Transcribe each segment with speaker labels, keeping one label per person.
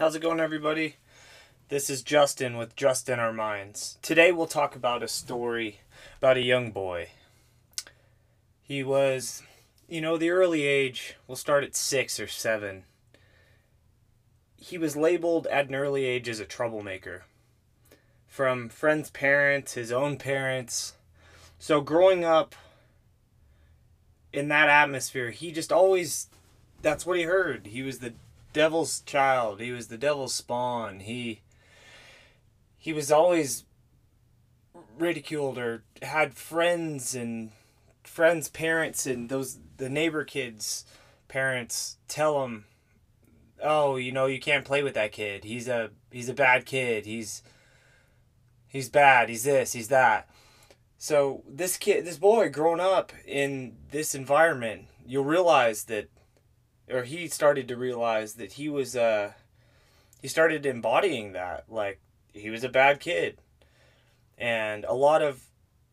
Speaker 1: How's it going, everybody? This is Justin with Just in Our Minds. Today we'll talk about a story about a young boy. He was, you know, the early age, we'll start at six or seven. He was labeled at an early age as a troublemaker. From friends' parents, his own parents. So growing up in that atmosphere, he just always, that's what he heard. He was the devil's child. He was the devil's spawn. He he was always ridiculed or had friends and friends' parents and those the neighbor kids' parents tell him, "Oh, you know, you can't play with that kid. He's a he's a bad kid. He's he's bad. He's this. He's that." So this kid, this boy, growing up in this environment, you'll realize that or he started to realize that he was uh he started embodying that like he was a bad kid. And a lot of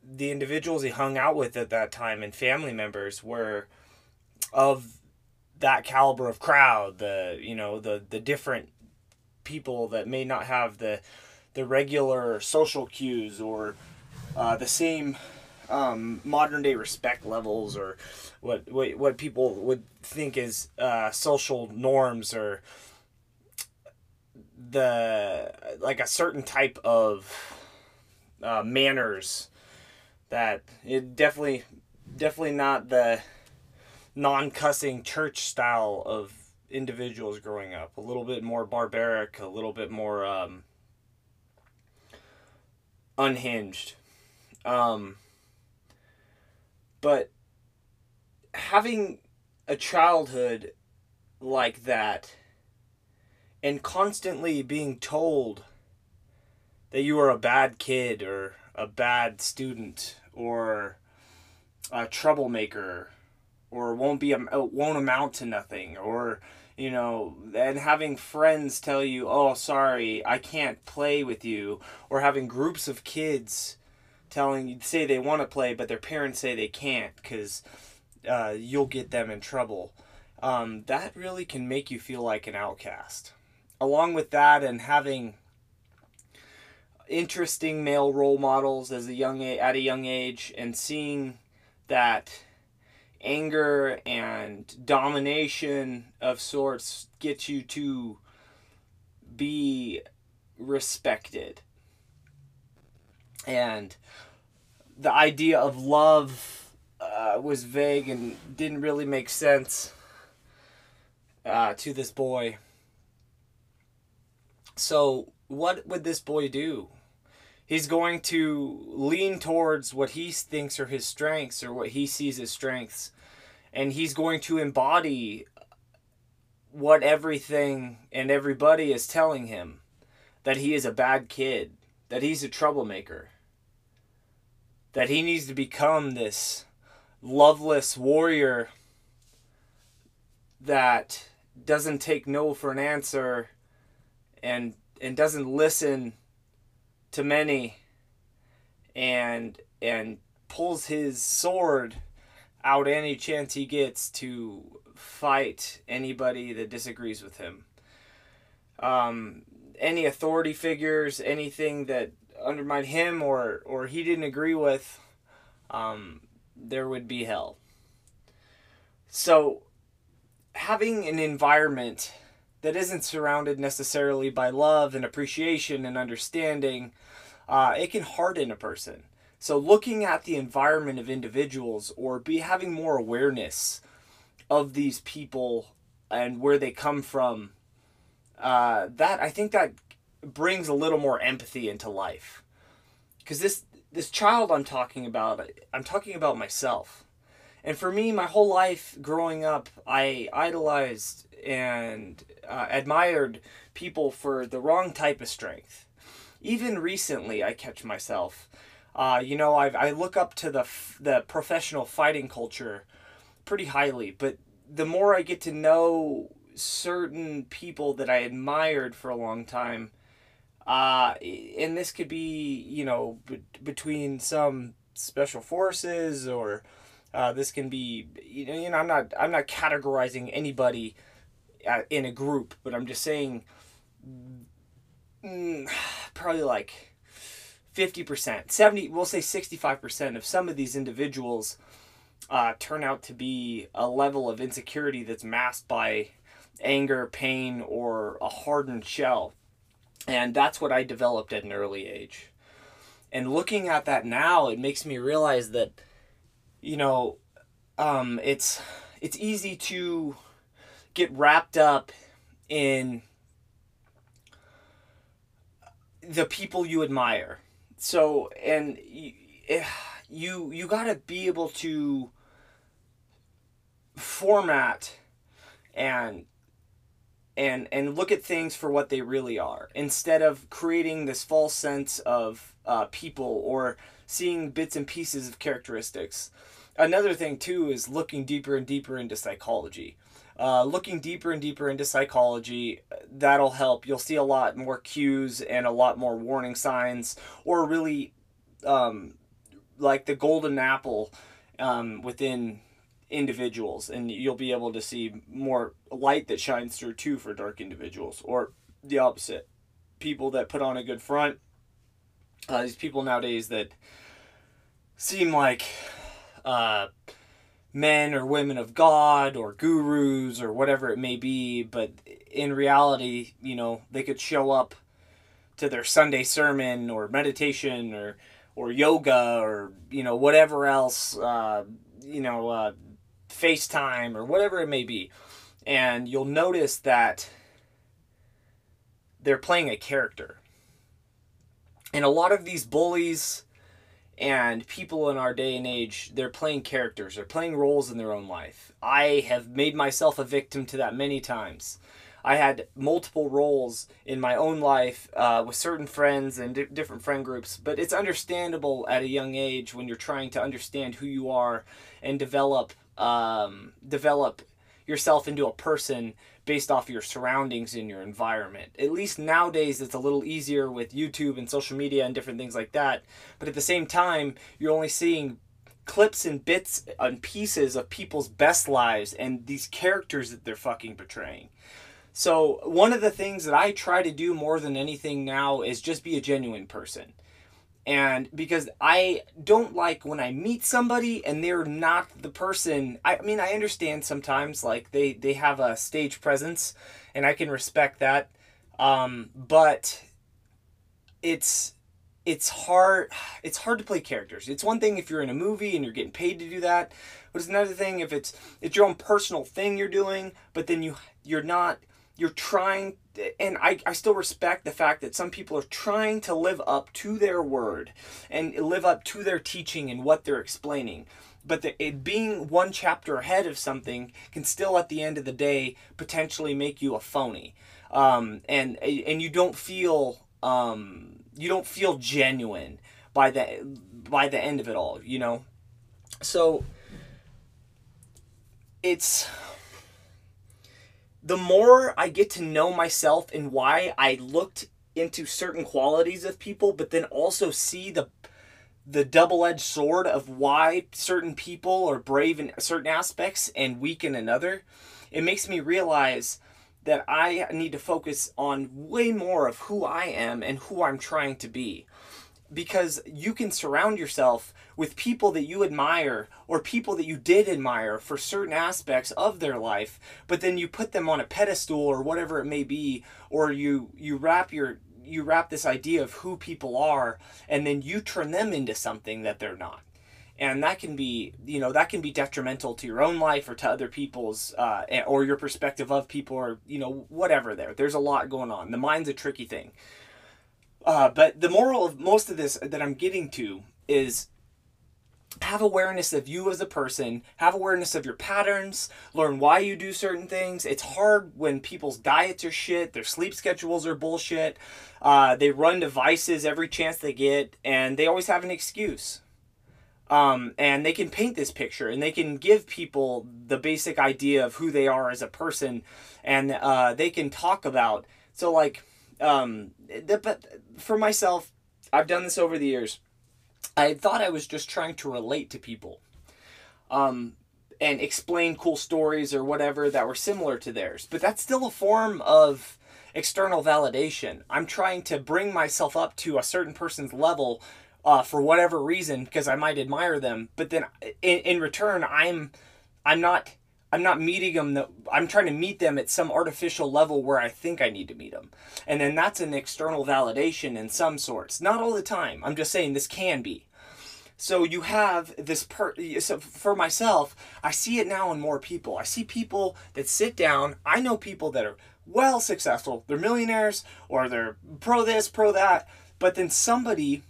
Speaker 1: the individuals he hung out with at that time and family members were of that caliber of crowd the you know the the different people that may not have the the regular social cues or uh, the same um, modern day respect levels or what what, what people would think is uh, social norms or the like a certain type of uh, manners that it definitely definitely not the non-cussing church style of individuals growing up. A little bit more barbaric a little bit more um, unhinged. Um, but having a childhood like that and constantly being told that you are a bad kid or a bad student or a troublemaker or won't be won't amount to nothing or you know and having friends tell you oh sorry i can't play with you or having groups of kids telling you say they want to play but their parents say they can't because uh, you'll get them in trouble. Um, that really can make you feel like an outcast. Along with that and having interesting male role models as a young at a young age and seeing that anger and domination of sorts get you to be respected. And the idea of love uh, was vague and didn't really make sense uh, to this boy so, what would this boy do? He's going to lean towards what he thinks are his strengths or what he sees as strengths. And he's going to embody what everything and everybody is telling him that he is a bad kid, that he's a troublemaker, that he needs to become this loveless warrior that doesn't take no for an answer and and doesn't listen to many and and pulls his sword out any chance he gets to fight anybody that disagrees with him. Um, any authority figures, anything that undermined him or or he didn't agree with, um, there would be hell. So, having an environment that isn't surrounded necessarily by love and appreciation and understanding, uh, it can harden a person. So looking at the environment of individuals or be having more awareness of these people and where they come from, uh, that I think that brings a little more empathy into life. Because this this child I'm talking about, I'm talking about myself. And for me, my whole life growing up, I idolized and uh, admired people for the wrong type of strength. Even recently, I catch myself. Uh, you know, I I look up to the f- the professional fighting culture pretty highly, but the more I get to know certain people that I admired for a long time, uh, and this could be you know b- between some special forces or uh, this can be you know, you know I'm not I'm not categorizing anybody in a group, but I'm just saying mm, probably like 50%, 70, we'll say 65% of some of these individuals uh, turn out to be a level of insecurity that's masked by anger, pain, or a hardened shell. And that's what I developed at an early age. And looking at that now, it makes me realize that, you know, um, it's it's easy to get wrapped up in the people you admire. So, and eh, you you got to be able to format and and and look at things for what they really are. Instead of creating this false sense of uh, people or seeing bits and pieces of characteristics. Another thing too is looking deeper and deeper into psychology. Uh, looking deeper and deeper into psychology that'll help. You'll see a lot more cues and a lot more warning signs or really um, like the golden apple um, within individuals and you'll be able to see more light that shines through too for dark individuals or the opposite. People that put on a good front uh, these people nowadays that seem like uh, men or women of god or gurus or whatever it may be but in reality you know they could show up to their sunday sermon or meditation or or yoga or you know whatever else uh, you know uh, FaceTime or whatever it may be. And you'll notice that they're playing a character. And a lot of these bullies and people in our day and age, they're playing characters, they're playing roles in their own life. I have made myself a victim to that many times. I had multiple roles in my own life uh, with certain friends and di- different friend groups, but it's understandable at a young age when you're trying to understand who you are and develop um, develop yourself into a person based off your surroundings and your environment. At least nowadays, it's a little easier with YouTube and social media and different things like that. But at the same time, you're only seeing clips and bits and pieces of people's best lives and these characters that they're fucking portraying. So, one of the things that I try to do more than anything now is just be a genuine person and because I don't like when I meet somebody and they're not the person I mean I understand sometimes like they they have a stage presence and I can respect that. Um, but it's it's hard it's hard to play characters. It's one thing if you're in a movie and you're getting paid to do that but it's another thing if it's it's your own personal thing you're doing but then you you're not you're trying and I, I still respect the fact that some people are trying to live up to their word and live up to their teaching and what they're explaining. But the, it being one chapter ahead of something can still at the end of the day potentially make you a phony. Um, and and you don't feel um, you don't feel genuine by the by the end of it all you know? So it's the more I get to know myself and why I looked into certain qualities of people, but then also see the the double-edged sword of why certain people are brave in certain aspects and weak in another, it makes me realize that I need to focus on way more of who I am and who I'm trying to be because you can surround yourself with people that you admire or people that you did admire for certain aspects of their life but then you put them on a pedestal or whatever it may be or you you wrap your you wrap this idea of who people are and then you turn them into something that they're not. And that can be you know that can be detrimental to your own life or to other people's uh, or your perspective of people or you know whatever there. There's a lot going on. The mind's a tricky thing uh, but the moral of most of this that I'm getting to is have awareness of you as a person, have awareness of your patterns, learn why you do certain things. It's hard when people's diets are shit, their sleep schedules are bullshit, uh, they run devices every chance they get, and they always have an excuse. Um, and they can paint this picture and they can give people the basic idea of who they are as a person, and uh, they can talk about. So, like, um, but for myself, I've done this over the years. I thought I was just trying to relate to people, um, and explain cool stories or whatever that were similar to theirs. But that's still a form of external validation. I'm trying to bring myself up to a certain person's level uh, for whatever reason because I might admire them, but then in, in return, I'm I'm not I'm not meeting them. I'm trying to meet them at some artificial level where I think I need to meet them, and then that's an external validation in some sorts. Not all the time. I'm just saying this can be. So you have this per. So for myself, I see it now in more people. I see people that sit down. I know people that are well successful. They're millionaires or they're pro this, pro that. But then somebody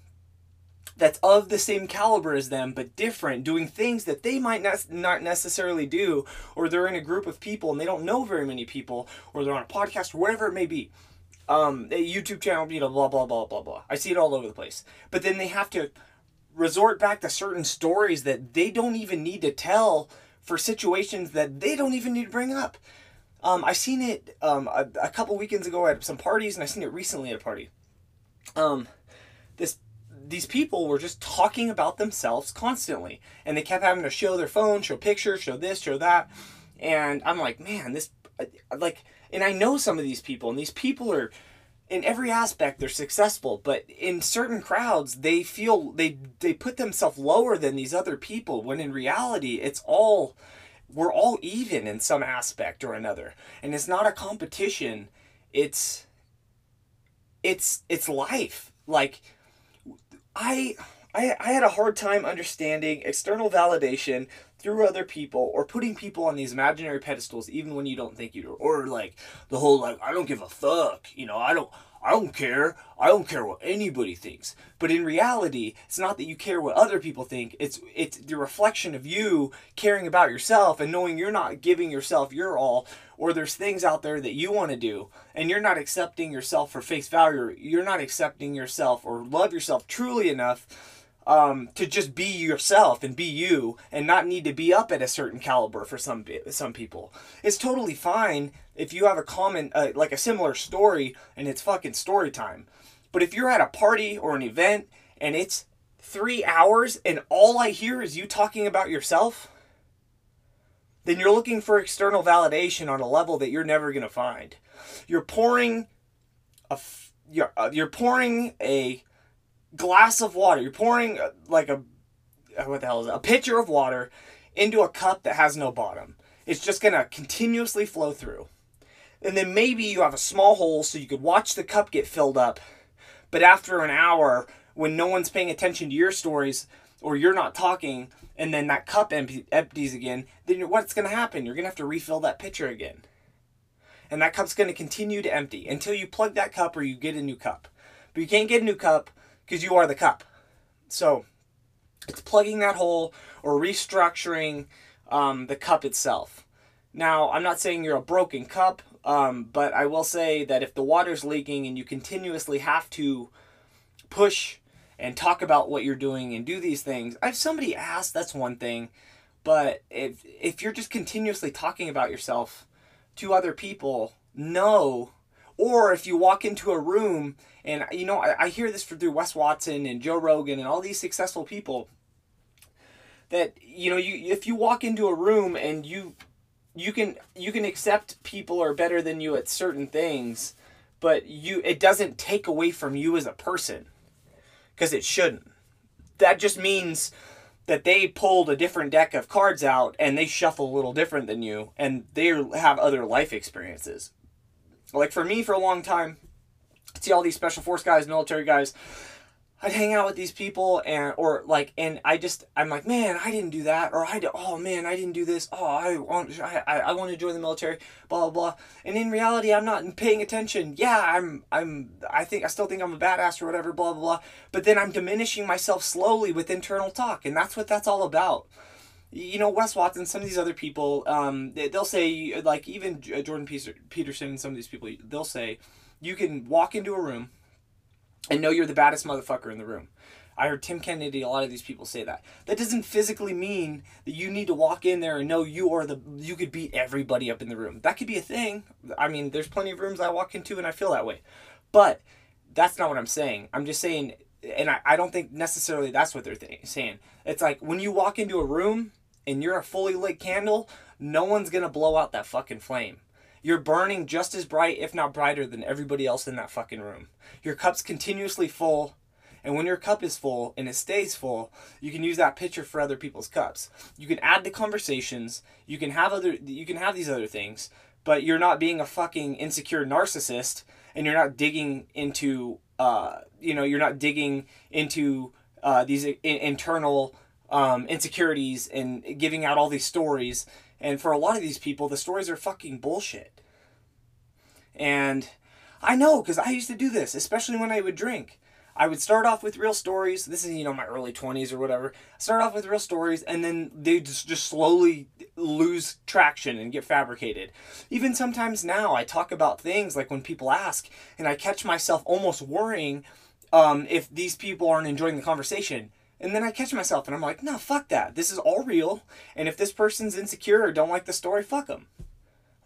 Speaker 1: that's of the same caliber as them but different doing things that they might not, not necessarily do or they're in a group of people and they don't know very many people or they're on a podcast or whatever it may be. Um, a youtube channel you know blah blah blah blah blah. I see it all over the place. But then they have to resort back to certain stories that they don't even need to tell for situations that they don't even need to bring up. Um, i seen it um, a, a couple weekends ago at some parties and I've seen it recently at a party. Um, this these people were just talking about themselves constantly. And they kept having to show their phone show pictures show this show that. And i'm like man this uh, like and i know some of these people and these people are in every aspect they're successful. But in certain crowds they feel they they put themselves lower than these other people when in reality it's all we're all even in some aspect or another. And it's not a competition. It's it's it's life. Like I, I, I had a hard time understanding external validation through other people or putting people on these imaginary pedestals even when you don't think you do. Or like the whole like I don't give a fuck you know I don't I don't care. I don't care what anybody thinks. But in reality it's not that you care what other people think. It's it's the reflection of you caring about yourself and knowing you're not giving yourself your all or there's things out there that you want to do and you're not accepting yourself for face value you're not accepting yourself or love yourself truly enough um, to just be yourself and be you and not need to be up at a certain caliber for some some people. It's totally fine if you have a common uh, like a similar story and it's fucking story time. But if you're at a party or an event and it's three hours and all i hear is you talking about yourself then you're looking for external validation on a level that you're never going to find. You're pouring a you're, uh, you're pouring a glass of water. You're pouring uh, like a uh, what the hell is it? A pitcher of water into a cup that has no bottom. It's just going to continuously flow through. And then maybe you have a small hole so you could watch the cup get filled up. But after an hour, when no one's paying attention to your stories or you're not talking, and then that cup empties again, then what's going to happen? You're going to have to refill that pitcher again. And that cup's going to continue to empty until you plug that cup or you get a new cup. But you can't get a new cup because you are the cup. So it's plugging that hole or restructuring um, the cup itself. Now, I'm not saying you're a broken cup, um, but I will say that if the water's leaking and you continuously have to push and talk about what you're doing and do these things. If somebody asks, that's one thing. But if if you're just continuously talking about yourself to other people, no. Or if you walk into a room and you know, I, I hear this through Wes Watson and Joe Rogan and all these successful people that you know you if you walk into a room and you you can you can accept people are better than you at certain things but you it doesn't take away from you as a person because it shouldn't. That just means that they pulled a different deck of cards out and they shuffle a little different than you and they have other life experiences. Like for me, for a long time, see all these special force guys, military guys, I'd hang out with these people and or like and I just I'm like man I didn't do that or I did, oh man I didn't do this. Oh I want I, I want to join the military blah blah blah. And in reality I'm not paying attention. Yeah I'm I'm I think I still think I'm a badass or whatever blah blah blah. But then I'm diminishing myself slowly with internal talk and that's what that's all about. You know Wes Watson some of these other people um they'll say like even Jordan Peterson and some of these people they'll say you can walk into a room and know you're the baddest motherfucker in the room. I heard Tim Kennedy, a lot of these people say that. That doesn't physically mean that you need to walk in there and know you are the you could beat everybody up in the room. That could be a thing. I mean, there's plenty of rooms I walk into and I feel that way. But that's not what I'm saying. I'm just saying and I, I don't think necessarily that's what they're th- saying. It's like when you walk into a room and you're a fully lit candle, no one's gonna blow out that fucking flame. You're burning just as bright, if not brighter, than everybody else in that fucking room. Your cup's continuously full. And when your cup is full and it stays full, you can use that picture for other people's cups. You can add the conversations. You can have other. You can have these other things, but you're not being a fucking insecure narcissist, and you're not digging into. Uh, you know, you're not digging into uh, these I- internal um, insecurities and giving out all these stories. And for a lot of these people, the stories are fucking bullshit. And I know because I used to do this, especially when I would drink. I would start off with real stories. This is, you know, my early 20s or whatever. Start off with real stories and then they just, just slowly lose traction and get fabricated. Even sometimes now, I talk about things like when people ask, and I catch myself almost worrying um, if these people aren't enjoying the conversation. And then I catch myself and I'm like, no, fuck that. This is all real. And if this person's insecure or don't like the story, fuck them.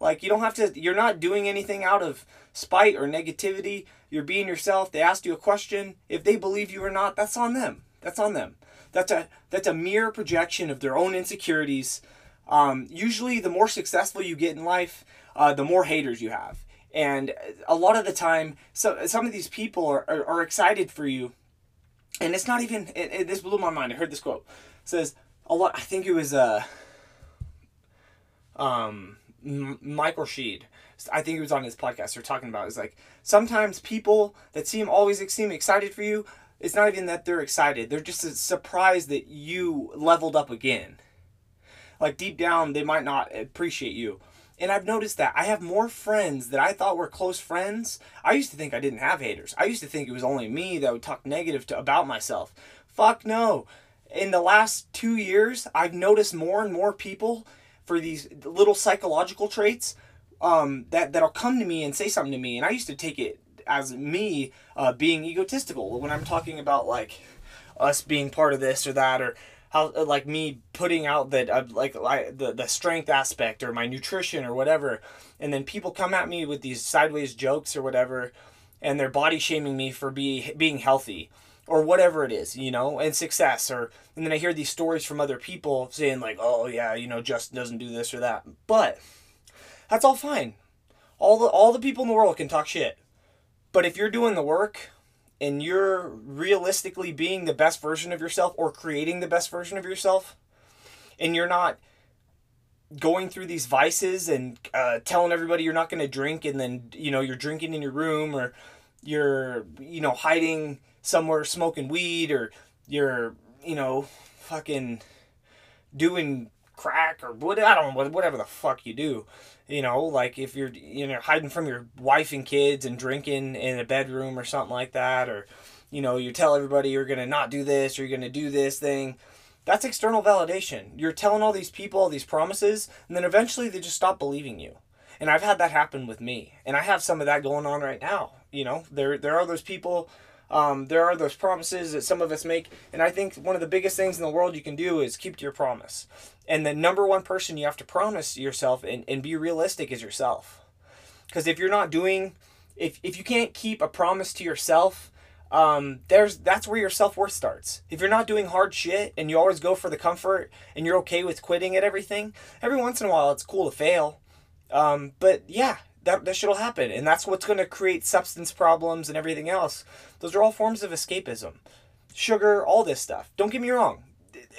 Speaker 1: Like, you don't have to, you're not doing anything out of spite or negativity. You're being yourself. They asked you a question. If they believe you or not, that's on them. That's on them. That's a, that's a mere projection of their own insecurities. Um, usually, the more successful you get in life, uh, the more haters you have. And a lot of the time, so, some of these people are, are, are excited for you and it's not even it, it, this blew my mind. I heard this quote. It says a lot i think it was uh um michael sheed. I think it was on his podcast. They're talking about is like sometimes people that seem always seem excited for you it's not even that they're excited. They're just surprised that you leveled up again. Like deep down they might not appreciate you and I've noticed that I have more friends that I thought were close friends. I used to think I didn't have haters. I used to think it was only me that would talk negative to, about myself. Fuck no. In the last two years, I've noticed more and more people for these little psychological traits um, that that'll come to me and say something to me, and I used to take it as me uh, being egotistical when I'm talking about like us being part of this or that or how uh, like me putting out that uh, like like the the strength aspect or my nutrition or whatever, and then people come at me with these sideways jokes or whatever, and they're body shaming me for be being healthy or whatever it is, you know, and success or and then I hear these stories from other people saying like, "Oh yeah, you know, Justin doesn't do this or that." But that's all fine. All the all the people in the world can talk shit. But if you're doing the work and you're realistically being the best version of yourself or creating the best version of yourself, and you're not going through these vices and uh, telling everybody you're not going to drink, and then you know you're drinking in your room, or you're you know hiding somewhere smoking weed, or you're you know fucking doing crack or what I don't know whatever the fuck you do you know like if you're you know hiding from your wife and kids and drinking in a bedroom or something like that or you know you tell everybody you're to not do this or you're to do this thing that's external validation. You're telling all these people all these promises and then eventually they just stop believing you. And I've had that happen with me and I have some of that going on right now you know? There there are those people um, there are those promises that some of us make, and I think one of the biggest things in the world you can do is keep to your promise. And the number one person you have to promise yourself and, and be realistic is yourself. Because if you're not doing, if, if you can't keep a promise to yourself, um, there's that's where your self worth starts. If you're not doing hard shit and you always go for the comfort and you're okay with quitting at everything, every once in a while it's cool to fail. Um, but yeah, that, that shit'll happen and that's what's going to create substance problems and everything else. Those are all forms of escapism. Sugar all this stuff. Don't get me wrong.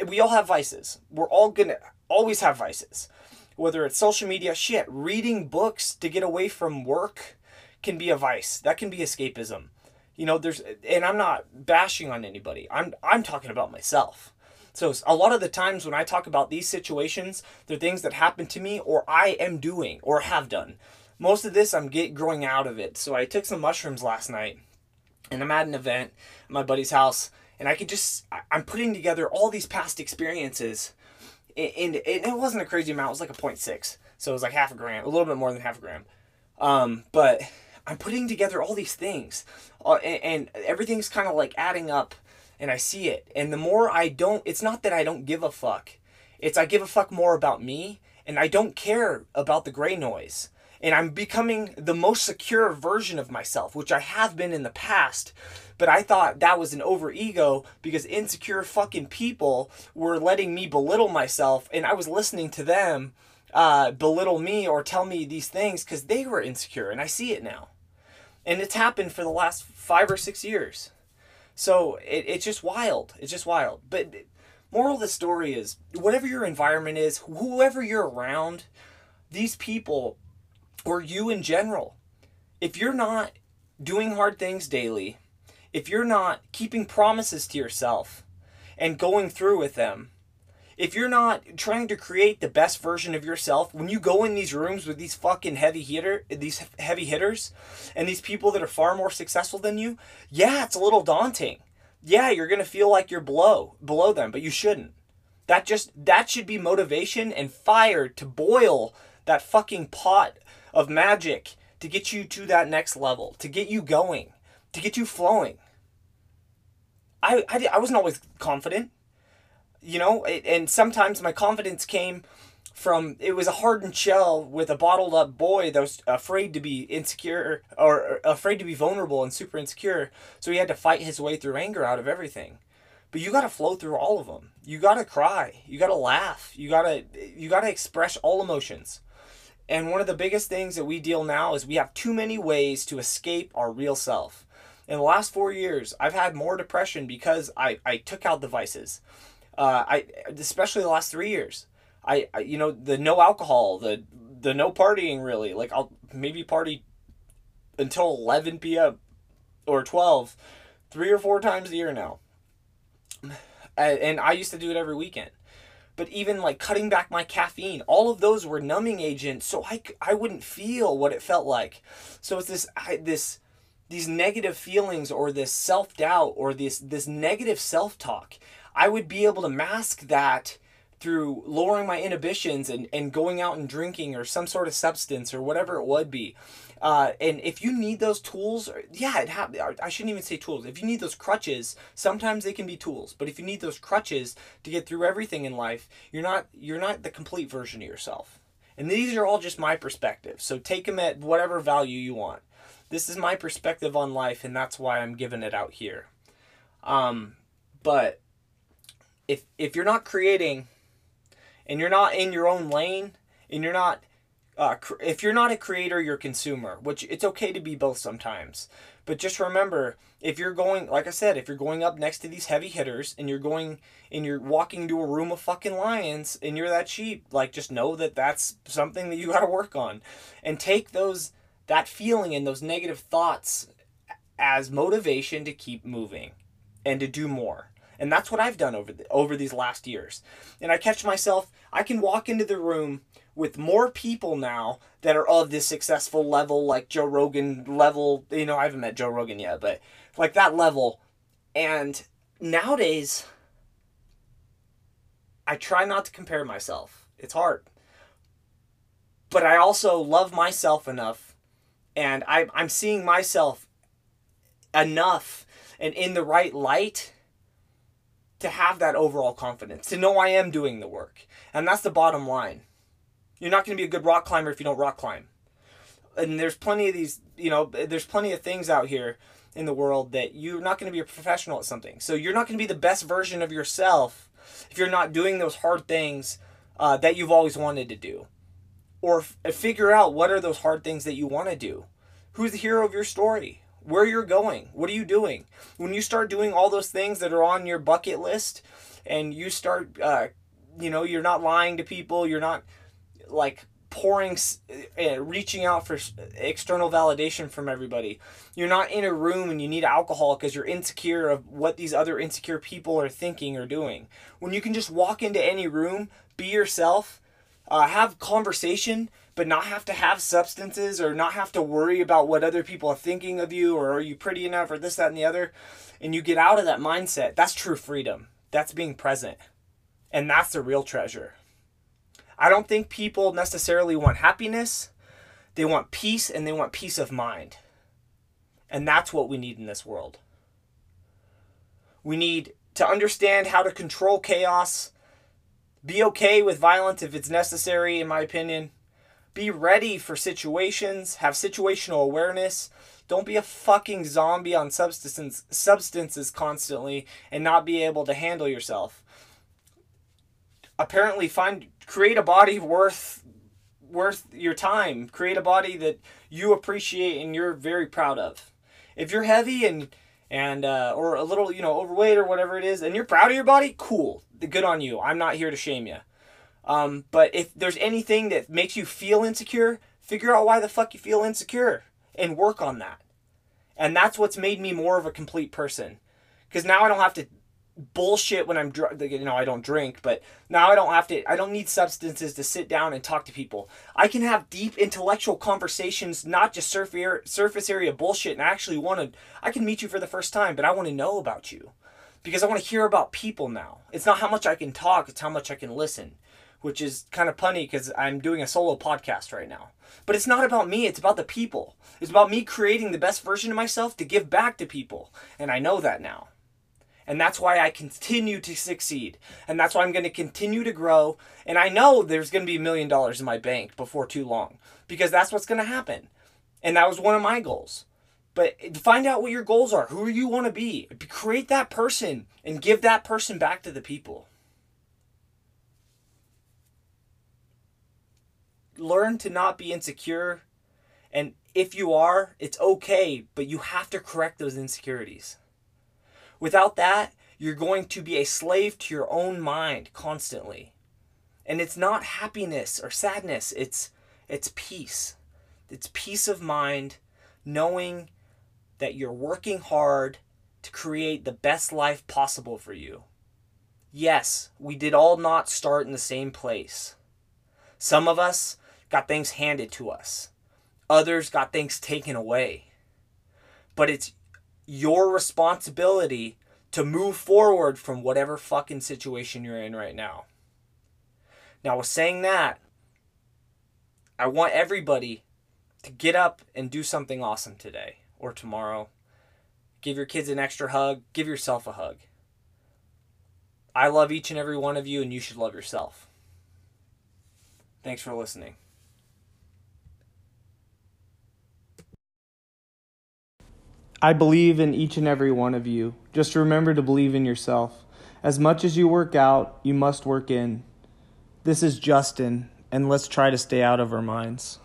Speaker 1: We all have vices. We're all gonna always have vices. Whether it's social media shit reading books to get away from work can be a vice. That can be escapism. You know there's and i'm not bashing on anybody. I'm i'm talking about myself. So a lot of the times when i talk about these situations they're things that happen to me or i am doing or have done most of this I'm get growing out of it. So I took some mushrooms last night, and I'm at an event at my buddy's house, and I could just I'm putting together all these past experiences, and, it wasn't a crazy amount. It was like a 0.6, so it was like half a gram, a little bit more than half a gram. Um, but I'm putting together all these things, uh, and, and everything's kind of like adding up, and I see it. And the more I don't, it's not that I don't give a fuck. It's I give a fuck more about me, and I don't care about the gray noise and I'm becoming the most secure version of myself, which I have been in the past. But I thought that was an over ego because insecure fucking people were letting me belittle myself, and I was listening to them uh, belittle me or tell me these things because they were insecure, and I see it now, and it's happened for the last five or six years. So it, it's just wild. It's just wild. But moral of the story is whatever your environment is, whoever you're around, these people or you in general, if you're not doing hard things daily, if you're not keeping promises to yourself and going through with them, if you're not trying to create the best version of yourself, when you go in these rooms with these fucking heavy hitter, these heavy hitters, and these people that are far more successful than you, yeah, it's a little daunting. Yeah, you're gonna feel like you're below below them, but you shouldn't. That just that should be motivation and fire to boil that fucking pot of magic to get you to that next level, to get you going, to get you flowing. I, I, I wasn't always confident, you know, and sometimes my confidence came from it was a hardened shell with a bottled up boy that was afraid to be insecure or afraid to be vulnerable and super insecure. So he had to fight his way through anger out of everything. But you got to flow through all of them you got to cry. You got to laugh. You got to you got to express all emotions and one of the biggest things that we deal now is we have too many ways to escape our real self. In the last four years, I've had more depression because I, I took out the vices. Uh, I especially the last three years. I, I you know the no alcohol, the the no partying really. Like I'll maybe party until 11 p.m. or 12, three or four times a year now. And I used to do it every weekend but even like cutting back my caffeine all of those were numbing agents so i, I wouldn't feel what it felt like. So it's this I, this these negative feelings or this self-doubt or this this negative self-talk. I would be able to mask that through lowering my inhibitions and, and going out and drinking or some sort of substance or whatever it would be uh, and if you need those tools, yeah, it ha- I shouldn't even say tools. If you need those crutches, sometimes they can be tools. But if you need those crutches to get through everything in life, you're not you're not the complete version of yourself. And these are all just my perspective. So take them at whatever value you want. This is my perspective on life, and that's why I'm giving it out here. Um, but if if you're not creating, and you're not in your own lane, and you're not uh, if you're not a creator, you're a consumer, which it's okay to be both sometimes. But just remember, if you're going, like I said, if you're going up next to these heavy hitters and you're going and you're walking to a room of fucking lions and you're that cheap, like just know that that's something that you got to work on, and take those that feeling and those negative thoughts as motivation to keep moving and to do more. And that's what I've done over the, over these last years. And I catch myself, I can walk into the room with more people now that are of this successful level, like Joe Rogan level. You know, I haven't met Joe Rogan yet, but like that level. And nowadays, I try not to compare myself. It's hard. But I also love myself enough, and I, I'm seeing myself enough and in the right light to have that overall confidence, to know I am doing the work. And that's the bottom line. You're not going to be a good rock climber if you don't rock climb. And there's plenty of these, you know, there's plenty of things out here in the world that you're not going to be a professional at something. So you're not going to be the best version of yourself if you're not doing those hard things uh, that you've always wanted to do. Or f- figure out what are those hard things that you want to do. Who's the hero of your story? Where you're going? What are you doing? When you start doing all those things that are on your bucket list and you start, uh, you know, you're not lying to people, you're not like pouring uh, reaching out for external validation from everybody. You're not in a room and you need alcohol because you're insecure of what these other insecure people are thinking or doing. When you can just walk into any room be yourself uh, have conversation but not have to have substances or not have to worry about what other people are thinking of you or are you pretty enough or this that and the other and you get out of that mindset that's true freedom. That's being present. And that's the real treasure I don't think people necessarily want happiness. They want peace and they want peace of mind. And that's what we need in this world. We need to understand how to control chaos, be okay with violence if it's necessary, in my opinion. Be ready for situations, have situational awareness. Don't be a fucking zombie on substance, substances constantly and not be able to handle yourself. Apparently, find create a body worth worth your time. Create a body that you appreciate and you're very proud of. If you're heavy and and uh, or a little you know overweight or whatever it is, and you're proud of your body, cool, good on you. I'm not here to shame you. Um, but if there's anything that makes you feel insecure, figure out why the fuck you feel insecure and work on that. And that's what's made me more of a complete person. Because now I don't have to bullshit when I'm drunk. You know, I don't drink, but now I don't have to. I don't need substances to sit down and talk to people. I can have deep intellectual conversations, not just surface area bullshit. And I actually want to. I can meet you for the first time, but I want to know about you, because I want to hear about people now. It's not how much I can talk; it's how much I can listen. Which is kind of punny because I'm doing a solo podcast right now. But it's not about me, it's about the people. It's about me creating the best version of myself to give back to people. And I know that now. And that's why I continue to succeed. And that's why I'm going to continue to grow. And I know there's going to be a million dollars in my bank before too long because that's what's going to happen. And that was one of my goals. But find out what your goals are, who you want to be. Create that person and give that person back to the people. Learn to not be insecure. And if you are, it's okay, but you have to correct those insecurities. Without that, you're going to be a slave to your own mind constantly. And it's not happiness or sadness, it's it's peace. It's peace of mind knowing that you're working hard to create the best life possible for you. Yes, we did all not start in the same place. Some of us got things handed to us. Others got things taken away. But it's your responsibility to move forward from whatever fucking situation you're in right now. Now, with saying that, I want everybody to get up and do something awesome today or tomorrow. Give your kids an extra hug, give yourself a hug. I love each and every one of you, and you should love yourself. Thanks for listening. I believe in each and every one of you. Just remember to believe in yourself. As much as you work out, you must work in. This is Justin, and let's try to stay out of our minds.